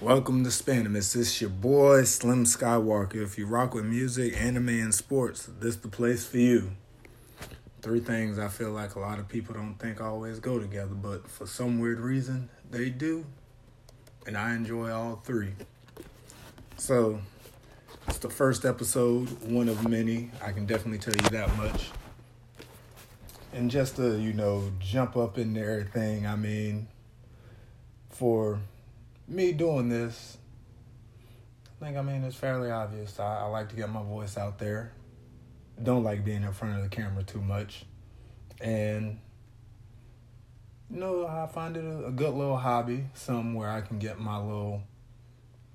Welcome to Spanimus. This your boy Slim Skywalker. If you rock with music, anime, and sports, this the place for you. Three things I feel like a lot of people don't think always go together, but for some weird reason, they do. And I enjoy all three. So, it's the first episode, one of many. I can definitely tell you that much. And just to, you know, jump up in everything, I mean, for me doing this, I think, I mean, it's fairly obvious. I, I like to get my voice out there don't like being in front of the camera too much. And you know, I find it a, a good little hobby, something where I can get my little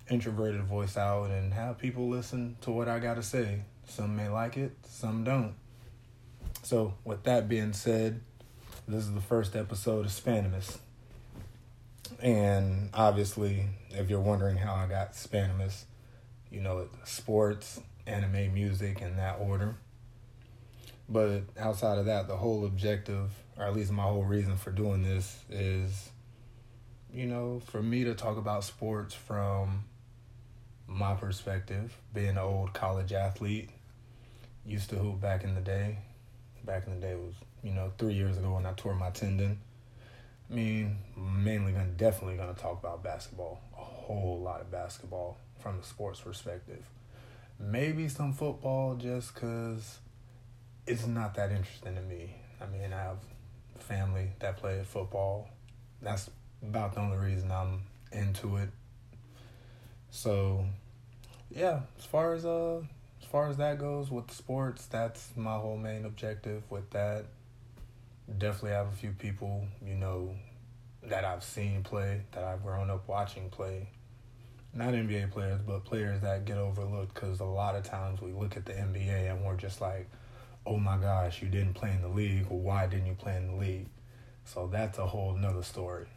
introverted voice out and have people listen to what I got to say. Some may like it, some don't. So, with that being said, this is the first episode of Spanimus. And obviously, if you're wondering how I got Spanimus, you know, sports, anime, music, in that order. But outside of that, the whole objective, or at least my whole reason for doing this, is, you know, for me to talk about sports from my perspective, being an old college athlete, used to hoop back in the day. Back in the day was, you know, three years ago when I tore my tendon. I mean, mainly gonna definitely gonna talk about basketball, a whole lot of basketball from the sports perspective. Maybe some football just cause it's not that interesting to me. I mean, I have family that play football. That's about the only reason I'm into it. So, yeah, as far as uh as far as that goes with sports, that's my whole main objective with that. Definitely have a few people, you know, that I've seen play, that I've grown up watching play. Not NBA players, but players that get overlooked because a lot of times we look at the NBA and we're just like, oh my gosh, you didn't play in the league, why didn't you play in the league? So that's a whole nother story.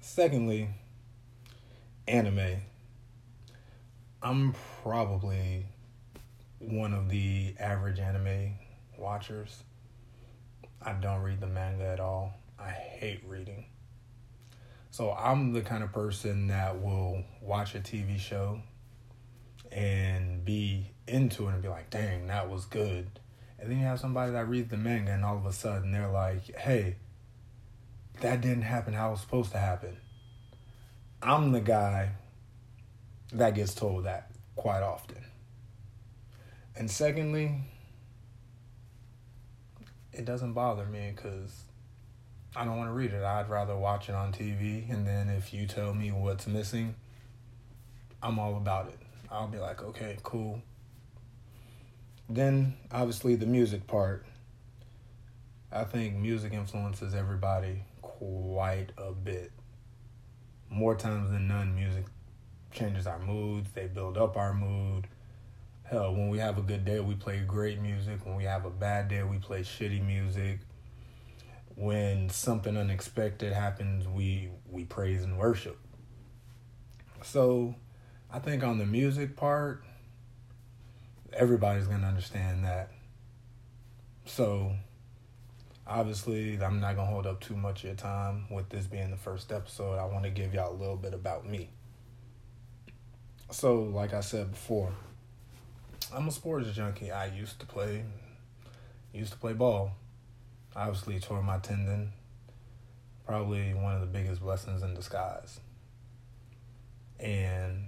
Secondly, anime. I'm probably one of the average anime watchers. I don't read the manga at all. I hate reading. So I'm the kind of person that will watch a TV show and be into it and be like, dang, that was good. And then you have somebody that reads the manga and all of a sudden they're like, hey, that didn't happen how it was supposed to happen. I'm the guy that gets told that quite often. And secondly, it doesn't bother me because I don't want to read it. I'd rather watch it on TV. And then if you tell me what's missing, I'm all about it. I'll be like, okay, cool. Then, obviously, the music part. I think music influences everybody quite a bit. More times than none, music changes our moods, they build up our mood. Hell, when we have a good day, we play great music. When we have a bad day, we play shitty music. When something unexpected happens, we we praise and worship. So, I think on the music part, everybody's going to understand that. So, obviously, I'm not going to hold up too much of your time with this being the first episode. I want to give y'all a little bit about me. So, like I said before, I'm a sports junkie. I used to play used to play ball. Obviously, tore my tendon. Probably one of the biggest blessings in disguise. And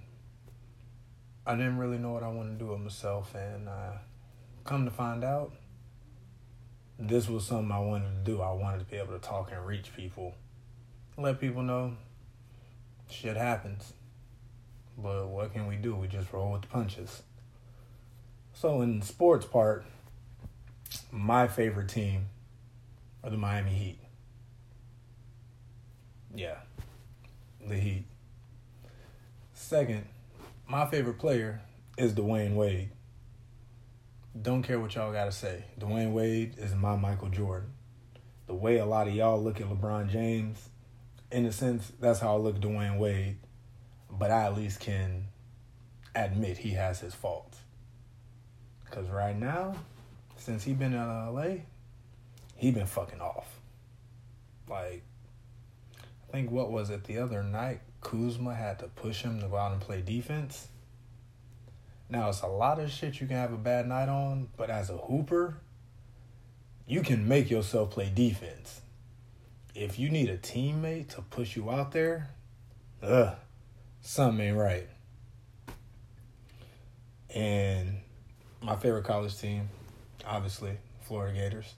I didn't really know what I wanted to do with myself, and I come to find out, this was something I wanted to do. I wanted to be able to talk and reach people, let people know shit happens. But what can we do? We just roll with the punches. So in sports part, my favorite team are the Miami Heat. Yeah, the Heat. Second, my favorite player is Dwyane Wade. Don't care what y'all gotta say. Dwyane Wade is my Michael Jordan. The way a lot of y'all look at LeBron James, in a sense, that's how I look at Dwyane Wade. But I at least can admit he has his faults. Cause right now, since he been in LA, he been fucking off. Like, I think what was it the other night? Kuzma had to push him to go out and play defense. Now it's a lot of shit you can have a bad night on, but as a hooper, you can make yourself play defense. If you need a teammate to push you out there, ugh, something ain't right. And my favorite college team, obviously, Florida Gators.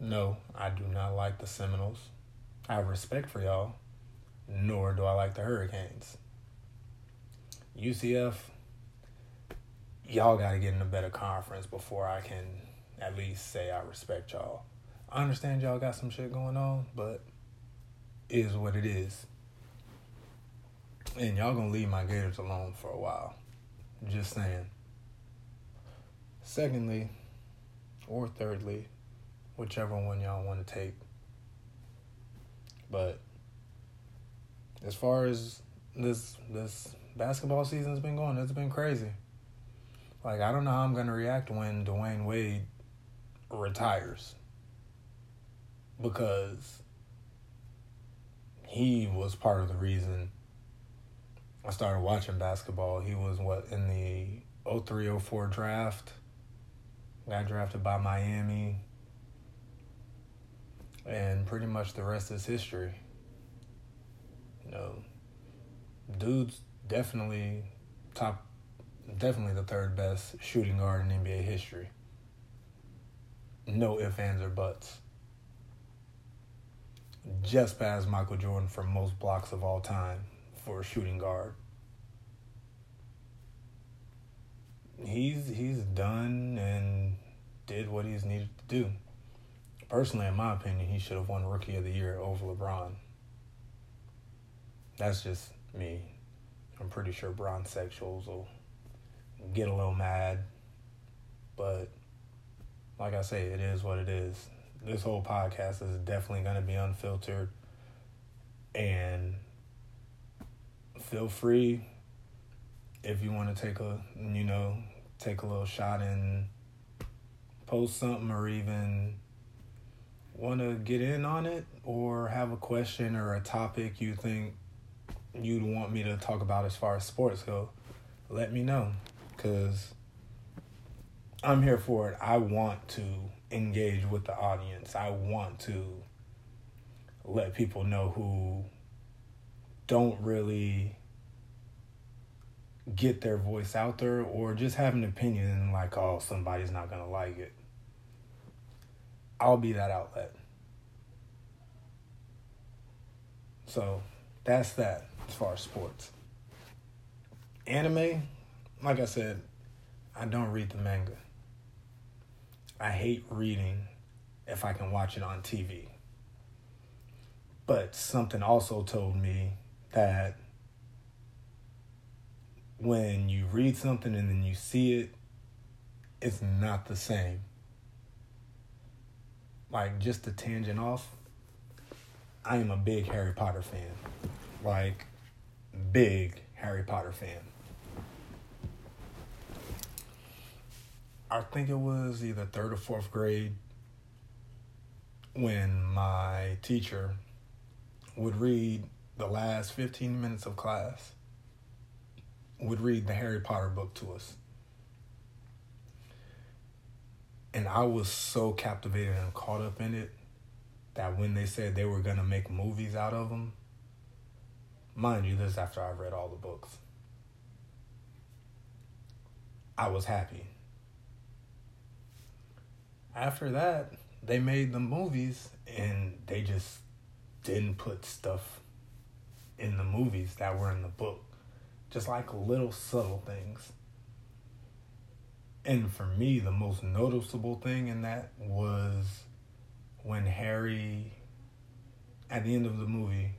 No, I do not like the Seminoles. I have respect for y'all, nor do I like the Hurricanes. UCF, y'all got to get in a better conference before I can at least say I respect y'all. I understand y'all got some shit going on, but is what it is. And y'all gonna leave my Gators alone for a while. Just saying. Secondly, or thirdly, whichever one y'all want to take. But as far as this this basketball season's been going, it's been crazy. Like I don't know how I'm gonna react when Dwyane Wade retires. Because he was part of the reason I started watching basketball. He was what in the 03 04 draft. Got drafted by Miami. And pretty much the rest is history. You know, dude's definitely top definitely the third best shooting guard in NBA history. No ifs, ands, or buts. Just past Michael Jordan for most blocks of all time for a shooting guard. He's he's done and did what he's needed to do. Personally, in my opinion, he should have won Rookie of the Year over LeBron. That's just me. I'm pretty sure Bron sexuals will get a little mad, but like I say, it is what it is. This whole podcast is definitely going to be unfiltered. And feel free if you want to take a, you know, take a little shot and post something or even want to get in on it or have a question or a topic you think you'd want me to talk about as far as sports go, let me know because I'm here for it. I want to engage with the audience. I want to let people know who don't really get their voice out there or just have an opinion and like, oh, somebody's not going to like it. I'll be that outlet. So that's that as far as sports. Anime, like I said, I don't read the manga. I hate reading if I can watch it on TV. But something also told me that when you read something and then you see it, it's not the same. Like, just a tangent off, I am a big Harry Potter fan. Like, big Harry Potter fan. I think it was either third or fourth grade when my teacher would read the last 15 minutes of class, would read the Harry Potter book to us. And I was so captivated and caught up in it that when they said they were going to make movies out of them, mind you, this after I read all the books, I was happy after that, they made the movies and they just didn't put stuff in the movies that were in the book. Just like little subtle things. And for me, the most noticeable thing in that was when Harry, at the end of the movie,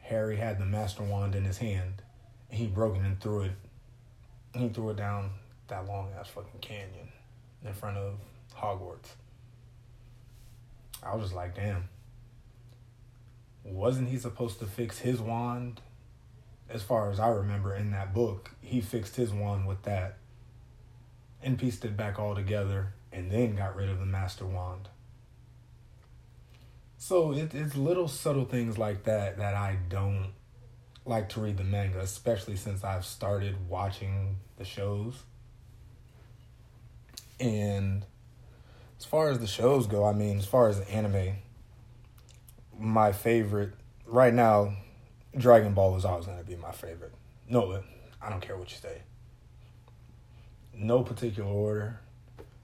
Harry had the Master Wand in his hand and he broke it and threw it. He threw it down that long ass fucking canyon in front of Hogwarts. I was just like, damn. Wasn't he supposed to fix his wand? As far as I remember in that book, he fixed his wand with that and pieced it back all together and then got rid of the master wand. So it, it's little subtle things like that that I don't like to read the manga, especially since I've started watching the shows. And as far as the shows go, I mean, as far as the anime, my favorite right now, Dragon Ball is always going to be my favorite. No, I don't care what you say. No particular order.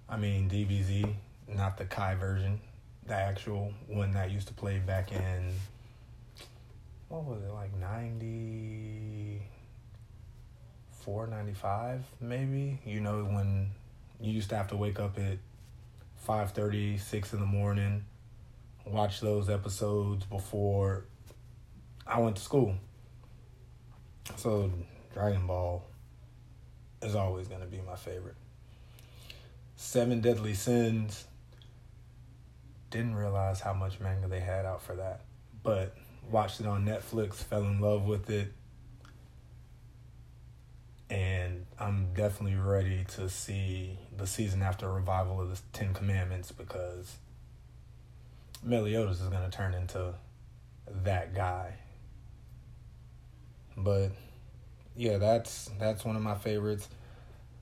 I mean, DBZ, not the Kai version, the actual one that used to play back in what was it like 94 95 maybe you know when you used to have to wake up at 5.30 6 in the morning watch those episodes before i went to school so dragon ball is always going to be my favorite seven deadly sins didn't realize how much manga they had out for that but watched it on Netflix, fell in love with it. And I'm definitely ready to see the season after revival of the Ten Commandments because Meliodas is going to turn into that guy. But yeah, that's that's one of my favorites.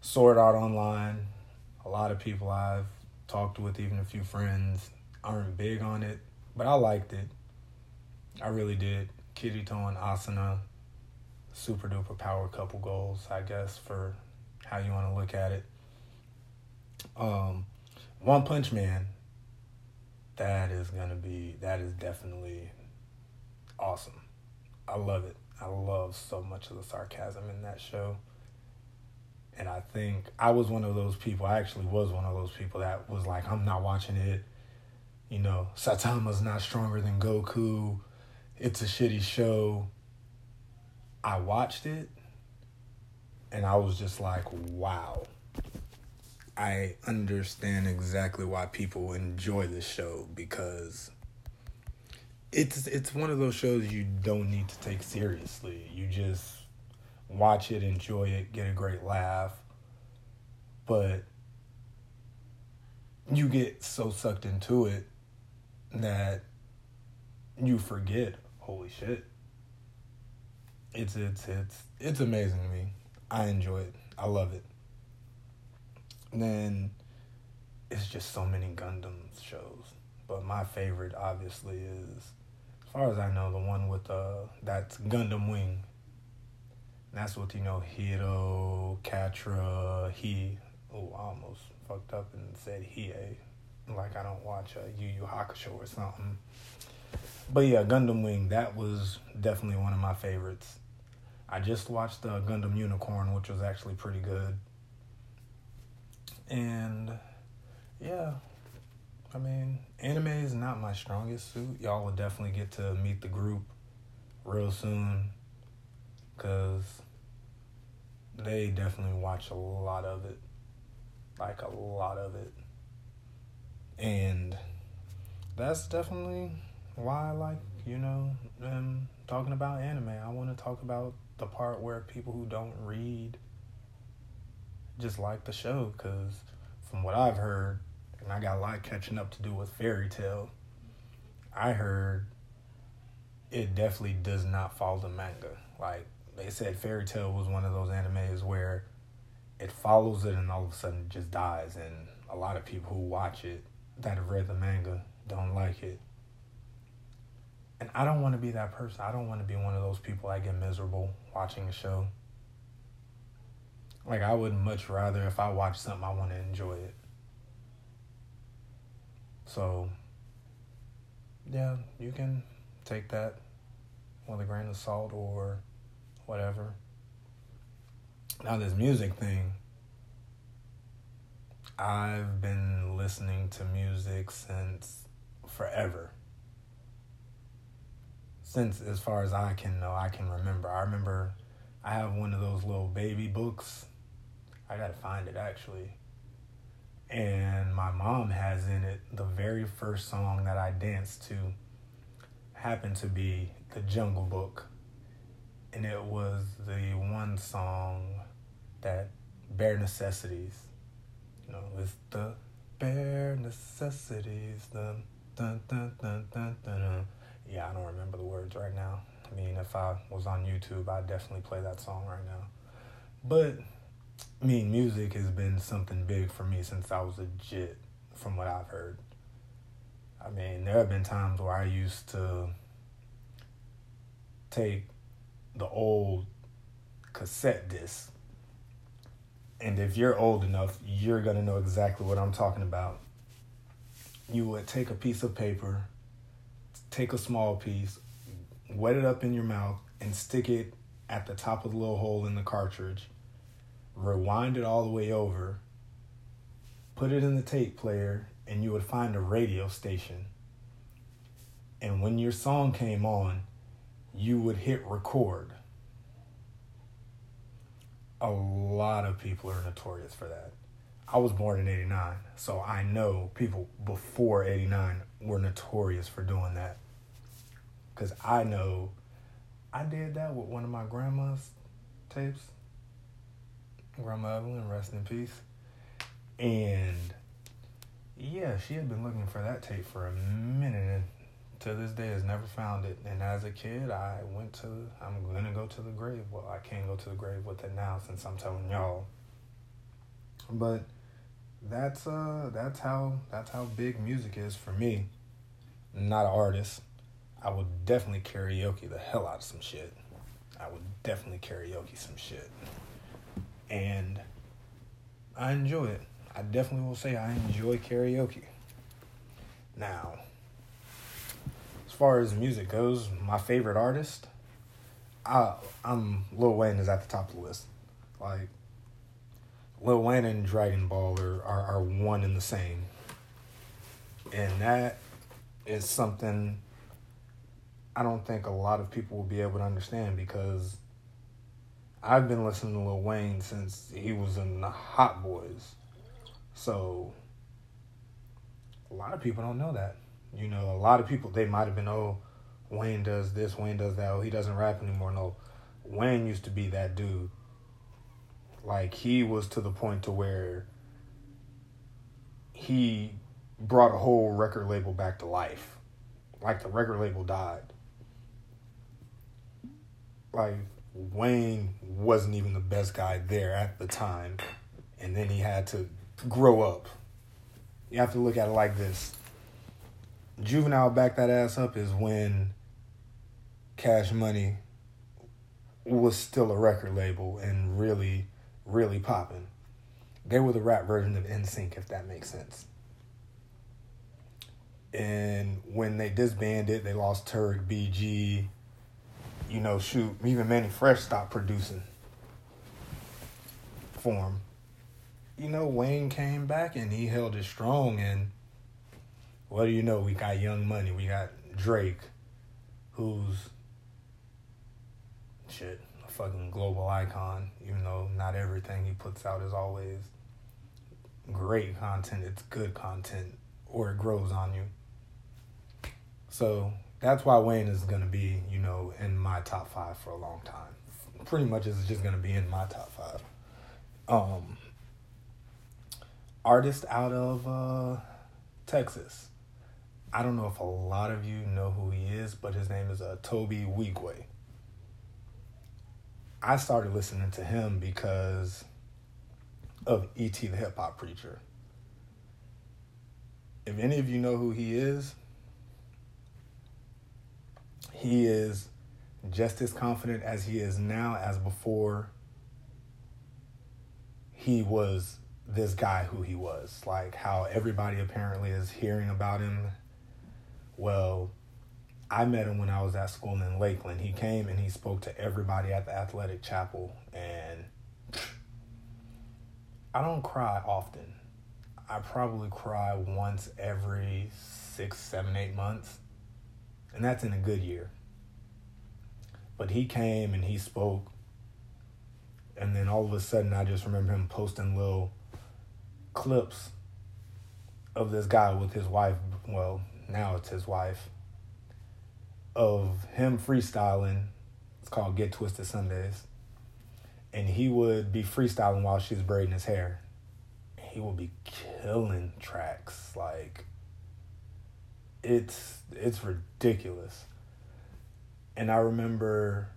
Sword Art Online. A lot of people I've talked with, even a few friends, aren't big on it, but I liked it. I really did. Kirito and Asuna, super duper power couple goals, I guess, for how you want to look at it. Um, One Punch Man, that is gonna be that is definitely awesome. I love it. I love so much of the sarcasm in that show. And I think I was one of those people, I actually was one of those people that was like, I'm not watching it. You know, Saitama's not stronger than Goku it's a shitty show. I watched it and I was just like, wow. I understand exactly why people enjoy this show because it's it's one of those shows you don't need to take seriously. You just watch it, enjoy it, get a great laugh. But you get so sucked into it that you forget holy shit. It's it's it's it's amazing to me. I enjoy it. I love it. And then it's just so many Gundam shows. But my favorite obviously is as far as I know, the one with uh that's Gundam Wing. That's with, you know, Heero, Quatre, he oh I almost fucked up and said he like I don't watch a uh, Yu Yu Hakusho or something. But yeah, Gundam Wing, that was definitely one of my favorites. I just watched uh, Gundam Unicorn, which was actually pretty good. And yeah, I mean, anime is not my strongest suit. Y'all will definitely get to meet the group real soon because they definitely watch a lot of it. Like a lot of it. And that's definitely why I like, you know, um, talking about anime. I want to talk about the part where people who don't read just like the show because from what I've heard, and I got a lot catching up to do with Fairy Tail. I heard it definitely does not follow the manga. Like they said, Fairy Tail was one of those animes where it follows it and all of a sudden it just dies. And a lot of people who watch it that have read the manga don't like it. And I don't want to be that person. I don't want to be one of those people that get miserable watching a show. Like, I would much rather, if I watch something, I want to enjoy it. So, yeah, you can take that with a grain of salt or whatever. Now, this music thing, I've been listening to music since forever since as far as I can know, I can remember. I remember I have one of those little baby books. I gotta find it actually. And my mom has in it the very first song that I danced to happened to be the Jungle Book. And it was the one song that bare necessities. You know, it's the bare necessities, the dun, dun, dun, dun, dun. Yeah, I don't remember the words right now. I mean, if I was on YouTube, I'd definitely play that song right now. But, I mean, music has been something big for me since I was a jit, from what I've heard. I mean, there have been times where I used to take the old cassette disc. And if you're old enough, you're going to know exactly what I'm talking about. You would take a piece of paper, take a small piece, wet it up in your mouth, and stick it at the top of the little hole in the cartridge. Rewind it all the way over, put it in the tape player, and you would find a radio station. And when your song came on, you would hit record. A lot of people are notorious for that. I was born in 89, so I know people before 89 were notorious for doing that. Because I know I did that with one of my grandma's tapes. Grandma Evelyn, rest in peace. And yeah, she had been looking for that tape for a minute and to this day has never found it. And as a kid, I went to, I'm going to go to the grave. Well, I can't go to the grave with it now since I'm telling y'all. But that's uh that's how that's how big music is for me. not an artist. I would definitely karaoke the hell out of some shit. I would definitely karaoke some shit. And I enjoy it. I definitely will say I enjoy karaoke. Now, as far as music goes, my favorite artist, I, I'm Lil Wayne is at the top of the list. Like Lil Wayne and Dragon Ball are, are, are one and the same. And that is something I don't think a lot of people will be able to understand because I've been listening to Lil Wayne since he was in the Hot Boys. So a lot of people don't know that. You know, a lot of people they might have been, oh, Wayne does this, Wayne does that, oh, he doesn't rap anymore. No. Wayne used to be that dude. Like he was to the point to where he brought a whole record label back to life. Like the record label died. Like Wayne wasn't even the best guy there at the time. And then he had to grow up. You have to look at it like this. Juvenile back that ass up is when Cash Money was still a record label and really, really popping. They were the rap version of NSYNC, if that makes sense. And when they disbanded, they lost Turk, BG. You know, shoot, even Mannie Fresh stopped producing for him you know, Wayne came back and he held it strong. And what do you know? We got Young Money. We got Drake, who's shit, a fucking global icon. Even though not everything he puts out is always great content, it's good content, or it grows on you. So that's why Wayne is gonna be, you know, in my top five for a long time. Pretty much is just gonna be in my top five. Um, artist out of uh, Texas. I don't know if a lot of you know who he is, but his name is uh, Tobe Nwigwe. I started listening to him because of E.T. the Hip Hop Preacher. If any of you know who he is, he is just as confident as he is now as before he was this guy who he was, like how everybody apparently is hearing about him. Well, I met him when I was at school in Lakeland. He came and he spoke to everybody at the athletic chapel, and I don't cry often. I probably cry once every six, seven, eight months, and that's in a good year. But he came and he spoke, and then all of a sudden, I just remember him posting little clips of this guy with his wife. Well, now it's his wife. Of him freestyling. It's called Get Twisted Sundays. And he would be freestyling while she's braiding his hair. He would be killing tracks. Like, it's it's ridiculous. And I remember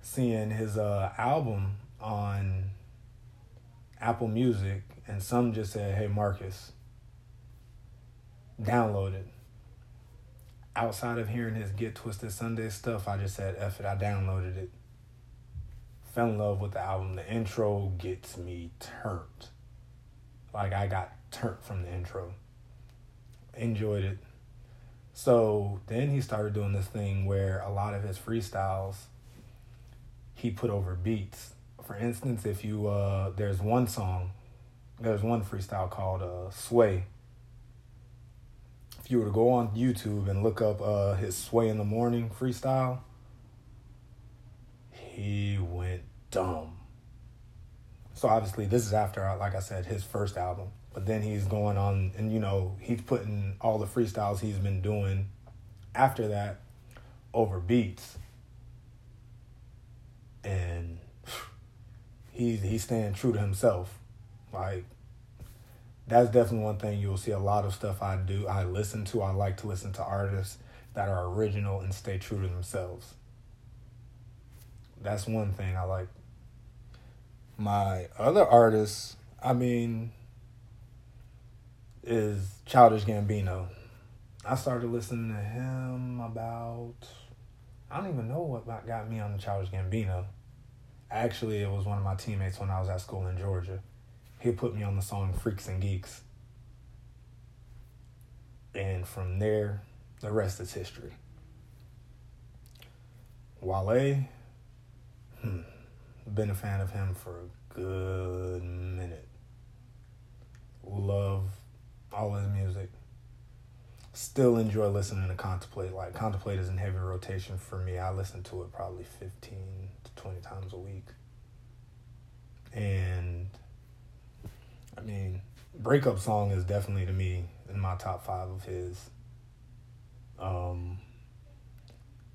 seeing his uh, album on Apple Music, and some just said, "Hey Marcus, download it." Outside of hearing his Get Twisted Sunday stuff, I just said, "F it," I downloaded it. Fell in love with the album. The intro gets me turned. Like I got turned from the intro. Enjoyed it. So then he started doing this thing where a lot of his freestyles he put over beats. For instance, if you uh there's one song, there's one freestyle called uh Sway. If you were to go on YouTube and look up uh his Sway in the Morning freestyle, he went dumb. So obviously this is after like I said his first album. But then he's going on and you know, he's putting all the freestyles he's been doing after that over beats. And he's he's staying true to himself. Like that's definitely one thing you'll see a lot of stuff I do I listen to. I like to listen to artists that are original and stay true to themselves. That's one thing I like. My other artists, I mean, is Childish Gambino. I started listening to him about I don't even know what got me on Childish Gambino. Actually, it was one of my teammates when I was at school in Georgia. He put me on the song Freaks and Geeks. And from there, the rest is history. Wale, hmm, been a fan of him for a good minute. Love all his music. Still enjoy listening to Contemplate. Like Contemplate is in heavy rotation for me. I listen to it probably fifteen to twenty times a week. And I mean, breakup song is definitely to me in my top five of his. Um,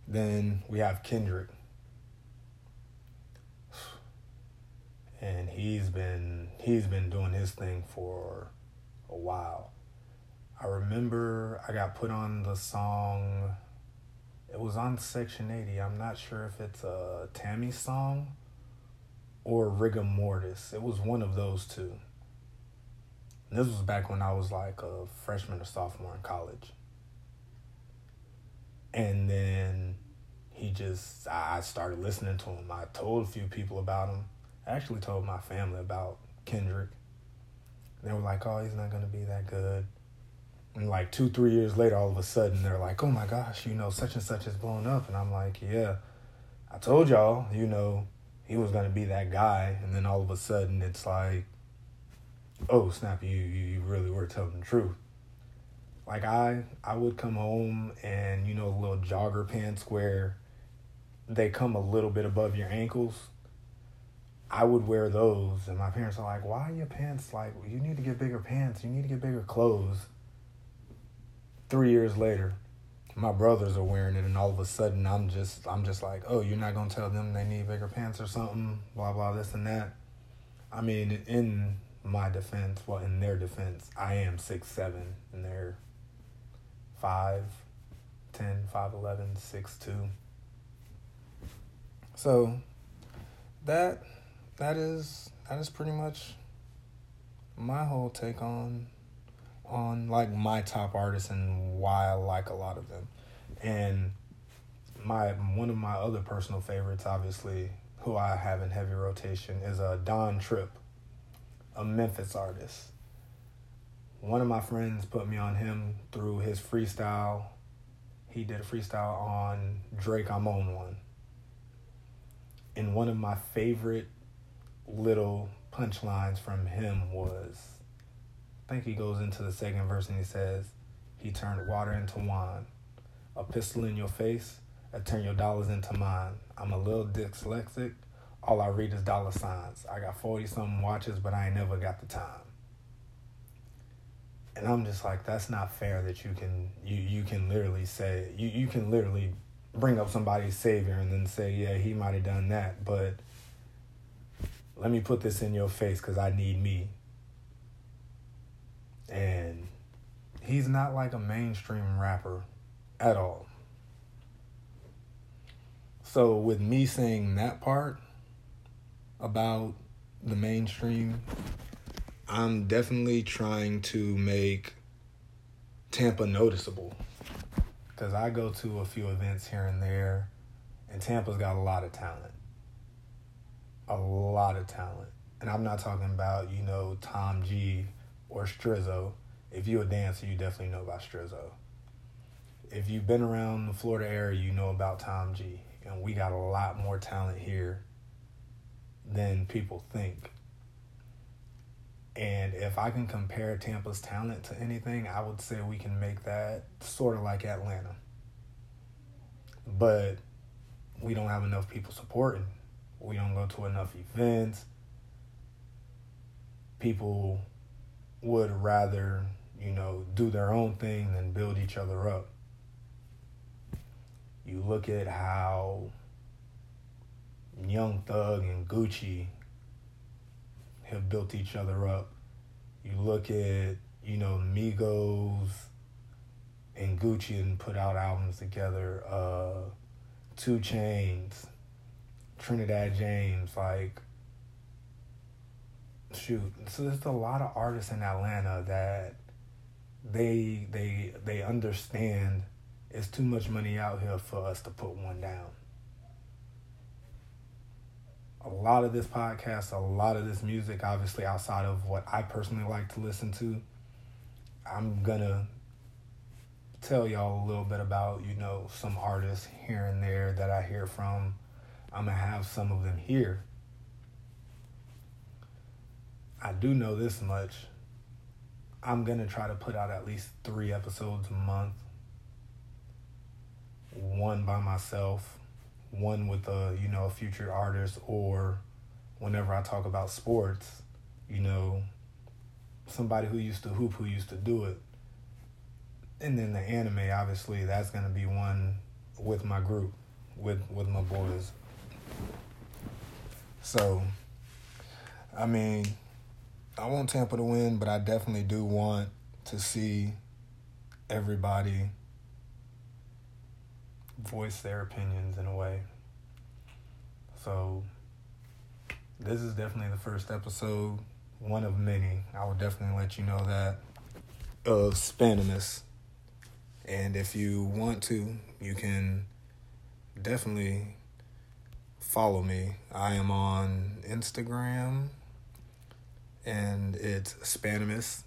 then we have Kendrick. And he's been he's been doing his thing for a while. I remember I got put on the song. It was on Section 80. I'm not sure if it's a Tammy song or Rigor Mortis. It was one of those two. And this was back when I was like a freshman or sophomore in college. And then he just, I started listening to him. I told a few people about him. I actually told my family about Kendrick. They were like, oh, he's not going to be that good. And like two, three years later, all of a sudden, they're like, oh my gosh, you know, such and such has blown up. And I'm like, yeah, I told y'all, you know, he was going to be that guy. And then all of a sudden, it's like, oh, snap, you, you really were telling the truth. Like I, I would come home and, you know, the little jogger pants where they come a little bit above your ankles I would wear those, and my parents are like, "Why are your pants like? You need to get bigger pants. You need to get bigger clothes." Three years later, my brothers are wearing it, and all of a sudden, I'm just, I'm just like, "Oh, you're not gonna tell them they need bigger pants or something?" Blah blah this and that. I mean, in my defense, well, in their defense, I am six seven, and they're five, ten, five eleven, six two. So that that is that is pretty much my whole take on on like my top artists and why I like a lot of them. And my one of my other personal favorites, obviously, who I have in heavy rotation, is a uh, Don Trip, a Memphis artist. One of my friends put me on him through his freestyle. He did a freestyle on Drake. I'm on one. And one of my favorite little punchlines from him was I think he goes into the second verse and he says, He turned water into wine, a pistol in your face, I turn your dollars into mine. I'm a little dyslexic, all I read is dollar signs. I got 40 something watches, but I ain't never got the time. And I'm just like, that's not fair that you can you you can literally say you, you can literally bring up somebody's savior and then say, yeah, he might have done that, but let me put this in your face because I need me. And he's not like a mainstream rapper at all. So with me saying that part about the mainstream, I'm definitely trying to make Tampa noticeable. Cuz I go to a few events here and there and Tampa's got a lot of talent. A lot of talent. And I'm not talking about, you know, Tom G or Strizzo. If you're a dancer, you definitely know about Strizzo. If you've been around the Florida area, you know about Tom G. And we got a lot more talent here than people think. And if I can compare Tampa's talent to anything, I would say we can make that sort of like Atlanta. But we don't have enough people supporting. We don't go to enough events. People would rather, you know, do their own thing than build each other up. You look at how Young Thug and Gucci have built each other up. You look at, you know, Migos and Gucci and put out albums together. Uh, 2 Chainz, Trinidad James, like shoot. So there's a lot of artists in Atlanta that they they they understand it's too much money out here for us to put one down. A lot of this podcast, a lot of this music, obviously outside of what I personally like to listen to, I'm gonna tell y'all a little bit about, you know, some artists here and there that I hear from. I'm going to have some of them here. I do know this much. I'm going to try to put out at least three episodes a month. One by myself, one with a, you know, a future artist, or whenever I talk about sports, you know, somebody who used to hoop, who used to do it and then the anime obviously that's gonna be one with my group with with my boys so i mean i want tampa to win but i definitely do want to see everybody voice their opinions in a way so this is definitely the first episode one of many i will definitely let you know that of Spanimus. And if you want to, you can definitely follow me. I am on Instagram and it's Spanimus,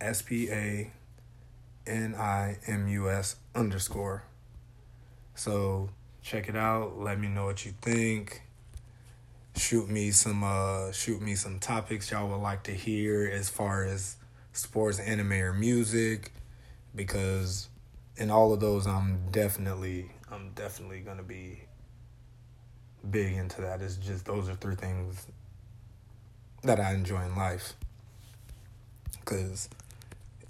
S P A N I M U S underscore. So check it out. Let me know what you think. Shoot me some uh shoot me some topics y'all would like to hear as far as sports, anime, or music because in all of those I'm definitely I'm definitely gonna be big into that. It's just those are three things that I enjoy in life. Cause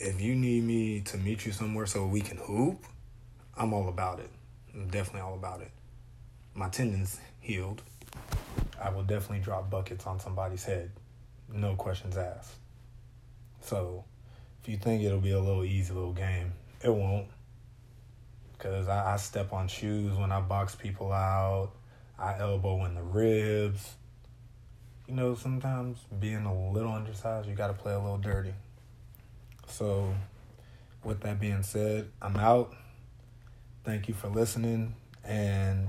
if you need me to meet you somewhere so we can hoop, I'm all about it. I'm definitely all about it. My tendons healed. I will definitely drop buckets on somebody's head. No questions asked. So if you think it'll be a little easy little game, it won't because I, I step on shoes when I box people out. I elbow in the ribs. You know, sometimes being a little undersized, you got to play a little dirty. So, with that being said, I'm out. Thank you for listening. And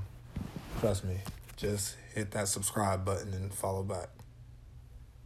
trust me, just hit that subscribe button and follow back.